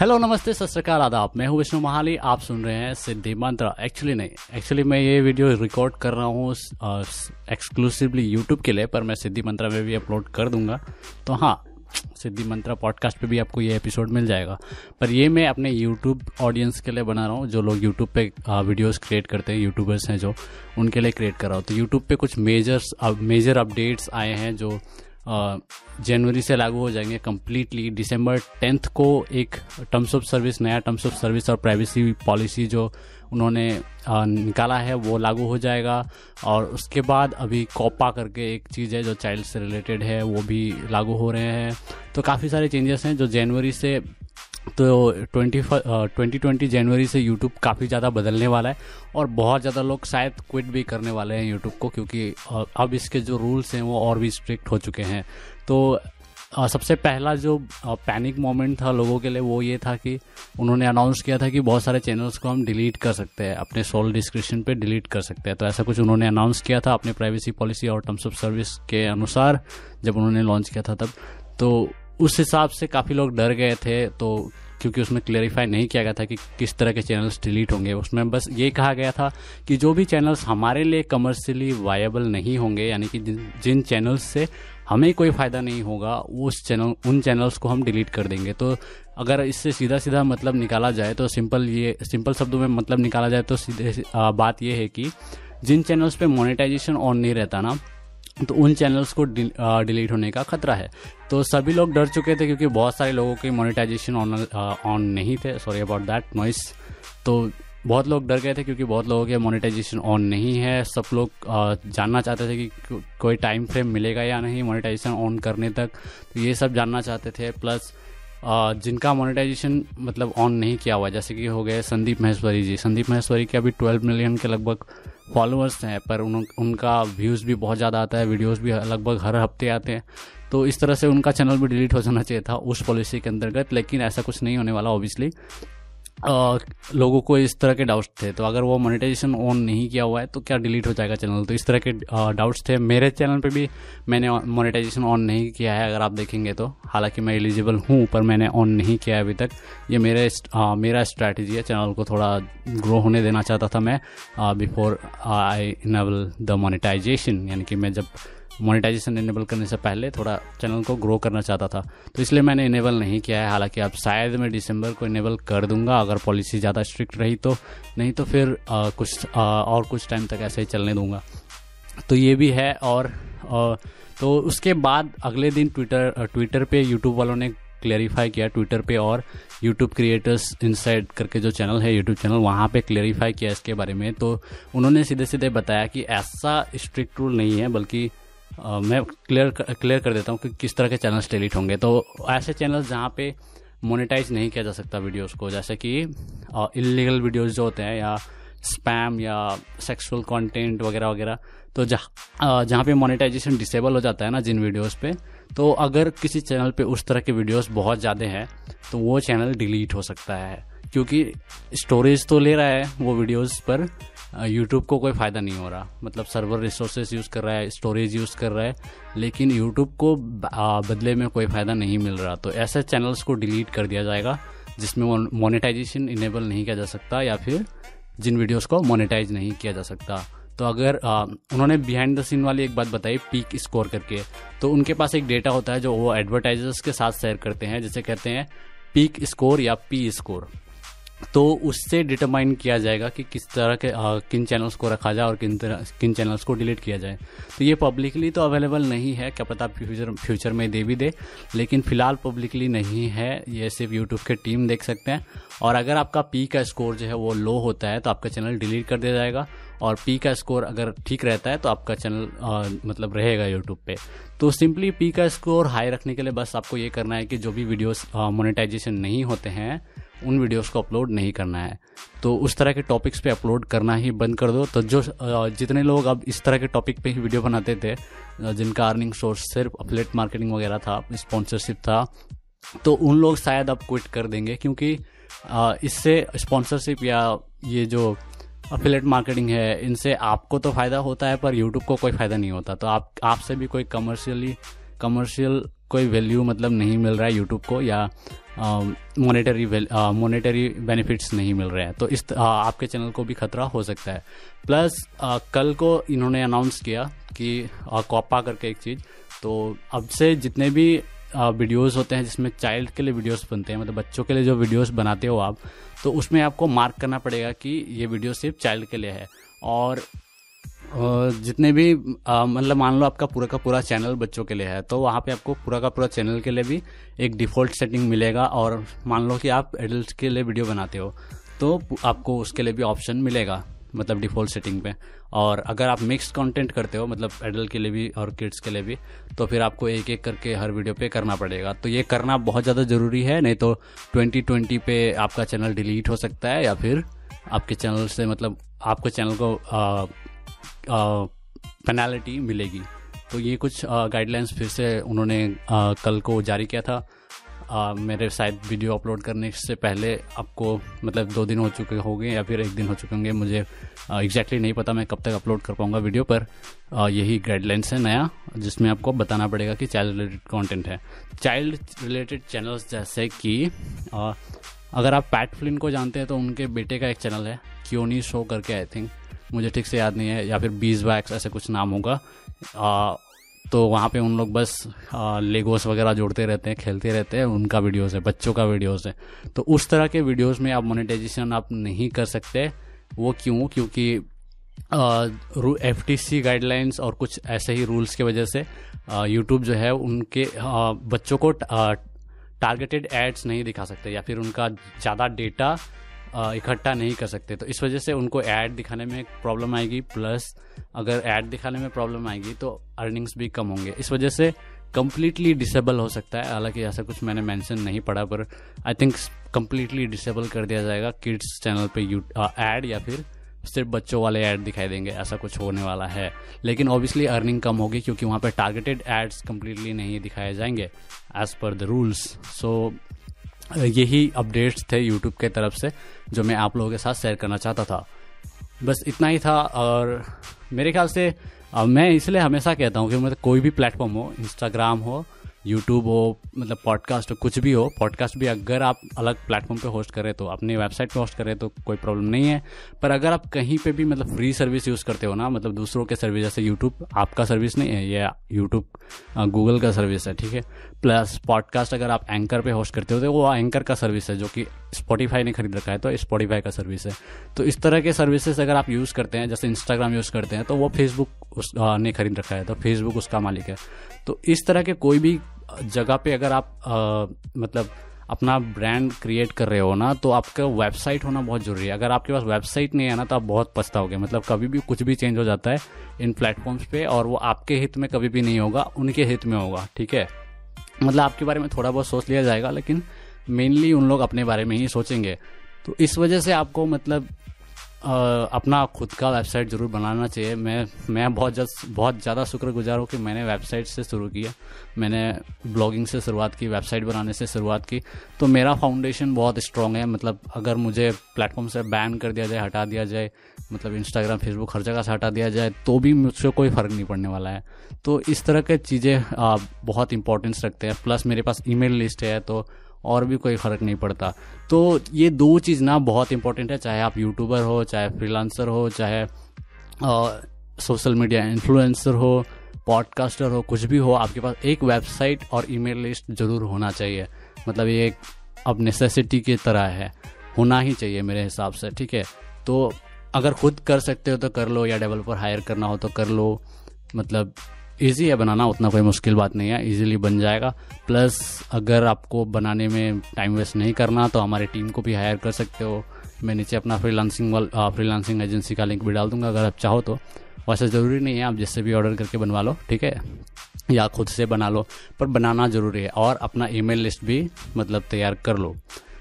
Hello नमस्ते, सत आदाब। मैं हूँ विष्णु महाली, आप सुन रहे हैं सिद्धि मंत्र। एक्चुअली नहीं एक्चुअली मैं ये वीडियो रिकॉर्ड कर रहा हूँ एक्सक्लूसिवली यूट्यूब के लिए, पर मैं सिद्धि मंत्रा में भी अपलोड कर दूँगा। तो हाँ सिद्धि मंत्रा पॉडकास्ट पे भी आपको ये एपिसोड मिल जाएगा। पर ये मैं अपने यूट्यूब ऑडियंस के लिए बना रहा हूँ, जो लोग यूट्यूब पे वीडियोस क्रिएट करते हैं यूट्यूबर्स हैं जो, उनके लिए क्रिएट कर रहा हूँ। तो यूट्यूब पे कुछ मेजर्स मेजर अपडेट्स आए हैं, जो जनवरी से लागू हो जाएँगे कम्प्लीटली दिसंबर टेंथ को एक टर्म्स ऑफ़ सर्विस नया टर्म्स ऑफ़ सर्विस और प्राइवेसी पॉलिसी जो उन्होंने निकाला है, वो लागू हो जाएगा। और उसके बाद अभी कॉपा करके एक चीज़ है जो चाइल्ड से रिलेटेड है, वो भी लागू हो रहे हैं। तो काफ़ी सारे चेंजेस हैं जो जनवरी से तो ट्वेंटी ट्वेंटी ट्वेंटी जनवरी से यूट्यूब काफ़ी ज़्यादा बदलने वाला है और बहुत ज़्यादा लोग शायद क्विट भी करने वाले हैं यूट्यूब को क्योंकि अब इसके जो रूल्स हैं वो और भी स्ट्रिक्ट हो चुके हैं। तो सबसे पहला जो पैनिक मोमेंट था लोगों के लिए वो ये था कि उन्होंने अनाउंस किया था कि बहुत सारे चैनल्स को हम डिलीट कर सकते हैं, अपने सोल डिस्क्रिप्शन पे डिलीट कर सकते हैं। तो ऐसा कुछ उन्होंने अनाउंस किया था अपने प्राइवेसी पॉलिसी और टर्म्स ऑफ़ सर्विस के अनुसार जब उन्होंने लॉन्च किया था तब। तो उस हिसाब से काफ़ी लोग डर गए थे तो क्योंकि उसमें क्लेरिफाई नहीं किया गया था कि किस तरह के चैनल्स डिलीट होंगे, उसमें बस ये कहा गया था कि जो भी चैनल्स हमारे लिए कमर्शियली वायबल नहीं होंगे, यानी कि जिन चैनल्स से हमें कोई फ़ायदा नहीं होगा उस चैनल उन चैनल्स को हम डिलीट कर देंगे। तो अगर इससे सीधा सीधा मतलब निकाला जाए तो सिंपल ये सिंपल शब्दों में मतलब निकाला जाए तो सीधे बात ये है कि जिन चैनल्स पे मोनेटाइजेशन ऑन नहीं रहता ना तो उन चैनल्स को डिलीट होने का खतरा है। तो सभी लोग डर चुके थे क्योंकि बहुत सारे लोगों के मोनेटाइजेशन ऑन ऑन नहीं थे। सॉरी अबाउट दैट नॉइस तो बहुत लोग डर गए थे क्योंकि बहुत लोगों के मोनेटाइजेशन ऑन नहीं है। सब लोग जानना चाहते थे कि कोई टाइम फ्रेम मिलेगा या नहीं मोनेटाइजेशन ऑन करने तक। तो ये सब जानना चाहते थे। प्लस जिनका मोनेटाइजेशन मतलब ऑन नहीं किया हुआ जैसे कि हो गए संदीप महेश्वरी जी। संदीप महेश्वरी के अभी 12 मिलियन के लगभग फॉलोअर्स हैं पर उन, उनका व्यूज़ भी बहुत ज़्यादा आता है वीडियोस भी लगभग हर हफ़्ते आते हैं। तो इस तरह से उनका चैनल भी डिलीट हो जाना चाहिए था उस पॉलिसी के अंतर्गत लेकिन ऐसा कुछ नहीं होने वाला ऑब्वियसली लोगों को इस तरह के डाउट्स थे। तो अगर वो मोनेटाइजेशन ऑन नहीं किया हुआ है तो क्या डिलीट हो जाएगा चैनल तो इस तरह के डाउट्स थे। मेरे चैनल पे भी मैंने मोनेटाइजेशन ऑन नहीं किया है अगर आप देखेंगे तो। हालाँकि मैं एलिजिबल हूँ पर मैंने ऑन नहीं किया है अभी तक। ये मेरे आ, मेरा स्ट्रैटेजी है चैनल को थोड़ा ग्रो होने देना चाहता था मैं before I enable the monetization यानी कि मैं जब मोनेटाइजेशन इनेबल करने से पहले थोड़ा चैनल को ग्रो करना चाहता था। तो इसलिए मैंने इनेबल नहीं किया है। हालाँकि अब शायद मैं दिसंबर को इनेबल कर दूँगा। अगर पॉलिसी ज़्यादा स्ट्रिक्ट रही तो नहीं तो फिर आ, कुछ आ, और कुछ टाइम तक ऐसे ही चलने दूँगा। तो ये भी है और आ, तो उसके बाद अगले दिन ट्विटर ट्विटर पे यूट्यूब वालों ने क्लेरिफाई किया। ट्विटर पे और यूट्यूब क्रिएटर्स इनसाइड करके जो चैनल है यूट्यूब चैनल वहाँ पे क्लेरिफाई किया इसके बारे में। तो उन्होंने सीधे सीधे बताया कि ऐसा स्ट्रिक्ट रूल नहीं है बल्कि मैं क्लियर क्लियर कर देता हूँ कि किस तरह के चैनल्स डिलीट होंगे। तो ऐसे चैनल्स जहाँ पे मोनेटाइज नहीं किया जा सकता वीडियोस को, जैसे कि इलीगल वीडियोस जो होते हैं या स्पैम या सेक्सुअल कंटेंट वगैरह वगैरह तो जहाँ जहाँ पे मोनेटाइजेशन डिसेबल हो जाता है ना जिन वीडियोस पे तो अगर किसी चैनल पे उस तरह के वीडियोस बहुत ज़्यादा हैं तो वो चैनल डिलीट हो सकता है। क्योंकि स्टोरेज तो ले रहा है वो वीडियोस पर यूट्यूब को कोई फ़ायदा नहीं हो रहा। मतलब सर्वर रिसोर्सेज यूज़ कर रहा है स्टोरेज यूज़ कर रहा है लेकिन यूट्यूब को बदले में कोई फ़ायदा नहीं मिल रहा। तो ऐसे चैनल्स को डिलीट कर दिया जाएगा जिसमें मोनेटाइजेशन इनेबल नहीं किया जा सकता या फिर जिन वीडियोस को मोनेटाइज नहीं किया जा सकता। तो अगर आ, उन्होंने बिहाइंड द सीन वाली एक बात बताई पीक स्कोर करके तो उनके पास एक डेटा होता है जो वो एडवर्टाइजर्स के साथ शेयर करते हैं जैसे कहते हैं पीक स्कोर या पी स्कोर तो उससे डिटरमाइन किया जाएगा कि किस तरह के आ, किन चैनल्स को रखा जाए और किन तरह किन चैनल्स को डिलीट किया जाए। तो ये पब्लिकली तो अवेलेबल नहीं है क्या पता फ्यूचर फ्यूचर में दे भी दे लेकिन फ़िलहाल पब्लिकली नहीं है। ये सिर्फ़ यूट्यूब के टीम देख सकते हैं। और अगर आपका पी का स्कोर जो है वो लो होता है तो आपका चैनल डिलीट कर दिया जाएगा। और पी का स्कोर अगर ठीक रहता है तो आपका चैनल मतलब रहेगा यूट्यूब पे। तो सिंपली पी का स्कोर हाई रखने के लिए बस आपको ये करना है कि जो भी वीडियोस मोनेटाइजेशन नहीं होते हैं उन वीडियोस को अपलोड नहीं करना है। तो उस तरह के टॉपिक्स पे अपलोड करना ही बंद कर दो। तो जो जितने लोग अब इस तरह के टॉपिक पे ही वीडियो बनाते थे जिनका अर्निंग सोर्स सिर्फ़ अपलेट मार्केटिंग वगैरह था स्पॉन्सरशिप था तो उन लोग शायद अब क्विट कर देंगे क्योंकि इससे स्पॉन्सरशिप या ये जो अफिलेट मार्केटिंग है, इनसे आपको तो फ़ायदा होता है, पर यूट्यूब को कोई फ़ायदा नहीं होता। तो आप, आपसे भी कोई कमर्शियली कमर्शियल कोई वैल्यू मतलब नहीं मिल रहा है यूट्यूब को या मोनेटरी मोनेटरी बेनिफिट्स नहीं मिल रहे हैं। तो इस आ, आपके चैनल को भी खतरा हो सकता है। प्लस आ, कल को इन्होंने अनाउंस किया कि कॉपा करके एक चीज़। तो अब से जितने भी वीडियोस होते हैं जिसमें चाइल्ड के लिए वीडियोस बनते हैं मतलब बच्चों के लिए जो वीडियोस बनाते हो आप तो उसमें आपको मार्क करना पड़ेगा कि ये वीडियो सिर्फ़ चाइल्ड के लिए है। और जितने भी मतलब मान लो आपका पूरा का पूरा चैनल बच्चों के लिए है तो वहाँ पे आपको पूरा का पूरा चैनल के लिए भी एक डिफ़ॉल्ट सेटिंग मिलेगा और मान लो कि आप एडल्ट के लिए वीडियो बनाते हो तो आपको उसके लिए भी ऑप्शन मिलेगा मतलब डिफ़ॉल्ट सेटिंग पे। और अगर आप मिक्स कंटेंट करते हो मतलब एडल्ट के लिए भी और किड्स के लिए भी तो फिर आपको एक एक करके हर वीडियो पे करना पड़ेगा। तो ये करना बहुत ज़्यादा ज़रूरी है, नहीं तो 2020 पे आपका चैनल डिलीट हो सकता है या फिर आपके चैनल से मतलब आपके चैनल को पेनाल्टी मिलेगी। तो ये कुछ गाइडलाइंस फिर से उन्होंने कल को जारी किया था। आ, मेरे शायद वीडियो अपलोड करने से पहले आपको मतलब दो दिन हो चुके होंगे या फिर एक दिन हो चुके होंगे मुझे एग्जैक्टली exactly नहीं पता मैं कब तक अपलोड कर पाऊँगा वीडियो पर। आ, यही गाइडलाइंस है नया जिसमें आपको बताना पड़ेगा कि चाइल्ड रिलेटेड कंटेंट है। चाइल्ड रिलेटेड चैनल्स जैसे कि अगर आप पैट फ्लिन को जानते हैं तो उनके बेटे का एक चैनल है क्योनी शो करके आई थिंक मुझे ठीक से याद नहीं है या फिर बीस वैक्स ऐसे कुछ नाम होगा। तो वहाँ पे उन लोग बस लेगोस वगैरह जोड़ते रहते हैं खेलते रहते हैं उनका वीडियोस है बच्चों का वीडियोस है। तो उस तरह के वीडियोस में आप मोनेटाइजेशन आप नहीं कर सकते। वो क्यों? क्योंकि एफ़ टी सी गाइडलाइंस और कुछ ऐसे ही रूल्स की वजह से यूट्यूब जो है उनके आ, बच्चों को टारगेटेड एड्स नहीं दिखा सकते या फिर उनका ज़्यादा डेटा इकट्ठा नहीं कर सकते। तो इस वजह से उनको ऐड दिखाने में प्रॉब्लम आएगी प्लस अगर ऐड दिखाने में प्रॉब्लम आएगी तो अर्निंग्स भी कम होंगे। इस वजह से कम्प्लीटली डिसेबल हो सकता है। हालाँकि ऐसा कुछ मैंने मेंशन नहीं पढ़ा, पर आई थिंक कम्प्लीटली डिसेबल कर दिया जाएगा। किड्स चैनल पे ऐड या फिर सिर्फ़ बच्चों वाले ऐड दिखाई देंगे। ऐसा कुछ होने वाला है। लेकिन ऑब्वियसली अर्निंग कम होगी, क्योंकि वहाँ पे टारगेटेड एड्स कम्प्लीटली नहीं दिखाए जाएँगे as per the rules so यही अपडेट्स थे यूट्यूब के तरफ़ से, जो मैं आप लोगों के साथ शेयर करना चाहता था। बस इतना ही था और मेरे ख्याल से मैं इसलिए हमेशा कहता हूँ कि मतलब कोई भी प्लेटफॉर्म हो इंस्टाग्राम हो यूट्यूब हो मतलब पॉडकास्ट हो, कुछ भी हो पॉडकास्ट भी अगर आप अलग प्लेटफॉर्म पे होस्ट करें तो अपनी वेबसाइट पे होस्ट करें तो कोई प्रॉब्लम नहीं है। पर अगर आप कहीं पे भी मतलब फ्री सर्विस यूज़ करते हो ना मतलब दूसरों के सर्विस जैसे यूट्यूब आपका सर्विस नहीं है, ये यूट्यूब गूगल का सर्विस है, ठीक है? प्लस पॉडकास्ट अगर आप एंकर पे होस्ट करते हो तो वो एंकर का सर्विस है, जो कि स्पॉटीफाई ने खरीद रखा है तो स्पॉटीफाई का सर्विस है। तो इस तरह के सर्विसेज़ अगर आप यूज़ करते हैं, जैसे इंस्टाग्राम यूज़ करते हैं तो वो फेसबुक उस ने खरीद रखा है तो फेसबुक उसका मालिक है। तो इस तरह के कोई भी जगह पे अगर आप आ, मतलब अपना ब्रांड क्रिएट कर रहे हो ना तो आपका वेबसाइट होना बहुत ज़रूरी है। अगर आपके पास वेबसाइट नहीं है ना तो आप बहुत पछताओगे। मतलब कभी भी कुछ भी चेंज हो जाता है इन प्लेटफॉर्म्स पे और वो आपके हित में कभी भी नहीं होगा उनके हित में होगा ठीक है? मतलब आपके बारे में थोड़ा बहुत सोच लिया जाएगा लेकिन मेनली उन लोग अपने बारे में ही सोचेंगे। तो इस वजह से आपको मतलब अपना खुद का वेबसाइट ज़रूर बनाना चाहिए। मैं मैं बहुत जल्द, बहुत ज़्यादा शुक्रगुजार हूँ कि मैंने वेबसाइट से शुरू किया मैंने ब्लॉगिंग से शुरुआत की, वेबसाइट बनाने से शुरुआत की। तो मेरा फाउंडेशन बहुत स्ट्रॉन्ग है। मतलब अगर मुझे प्लेटफॉर्म से बैन कर दिया जाए, हटा दिया जाए मतलब इंस्टाग्राम, फेसबुक, हर जगह से हटा दिया जाए तो भी मुझसे कोई फ़र्क नहीं पड़ने वाला है। तो इस तरह के चीज़ें बहुत इंपॉर्टेंस रखते हैं। प्लस मेरे पास ईमेल लिस्ट है तो और भी कोई फ़र्क नहीं पड़ता। तो ये दो चीज़ ना बहुत इंपॉर्टेंट है, चाहे आप यूट्यूबर हो, चाहे फ्रीलांसर हो, चाहे सोशल मीडिया इन्फ्लुएंसर हो पॉडकास्टर हो, कुछ भी हो, आपके पास एक वेबसाइट और ईमेल लिस्ट ज़रूर होना चाहिए। मतलब ये एक अब नेसेसिटी की तरह है। होना ही चाहिए मेरे हिसाब से, ठीक है? तो अगर खुद कर सकते हो तो कर लो, या डेवलपर हायर करना हो तो कर लो। मतलब ईजी है, बनाना उतना कोई मुश्किल बात नहीं है इजीली बन जाएगा। प्लस अगर आपको बनाने में टाइम वेस्ट नहीं करना तो हमारी टीम को भी हायर कर सकते हो। मैं नीचे अपना फ्रीलांसिंग वाल फ्रीलांसिंग एजेंसी का लिंक भी डाल दूँगा, अगर आप चाहो तो। वैसे ज़रूरी नहीं है, आप जिससे भी ऑर्डर करके बनवा लो, ठीक है? या खुद से बना लो, पर बनाना ज़रूरी है, और अपना ईमेल लिस्ट भी मतलब तैयार कर लो।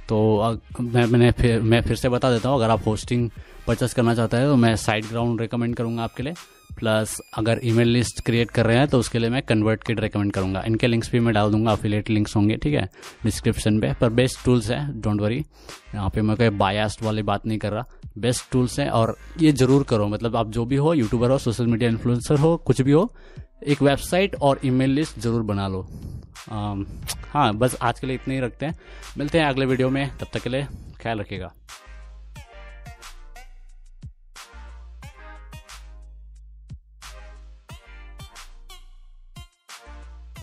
तो मैं, मैंने फिर, मैं फिर से बता देता हूँ, अगर आप होस्टिंग परचेस करना चाहते हैं तो मैं साइड ग्राउंड रिकमेंड करूँगा आपके लिए प्लस अगर ईमेल लिस्ट क्रिएट कर रहे हैं तो उसके लिए मैं कन्वर्ट किट रिकमेंड करूँगा। इनके लिंक्स भी मैं डाल दूँगा अफिलेट लिंक्स होंगे, ठीक है? डिस्क्रिप्शन पे, पर बेस्ट टूल्स है डोंट वरी यहाँ पे मैं कोई बायास्ट वाली बात नहीं कर रहा। बेस्ट टूल्स हैं, और ये ज़रूर करो मतलब आप जो भी हो यूट्यूबर हो सोशल मीडिया इन्फ्लुएंसर हो, कुछ भी हो, एक वेबसाइट और ईमेल लिस्ट ज़रूर बना लो। हाँ बस आज के लिए इतने ही रखते हैं। मिलते हैं अगले वीडियो में। तब तक के लिए ख्याल रखिएगा।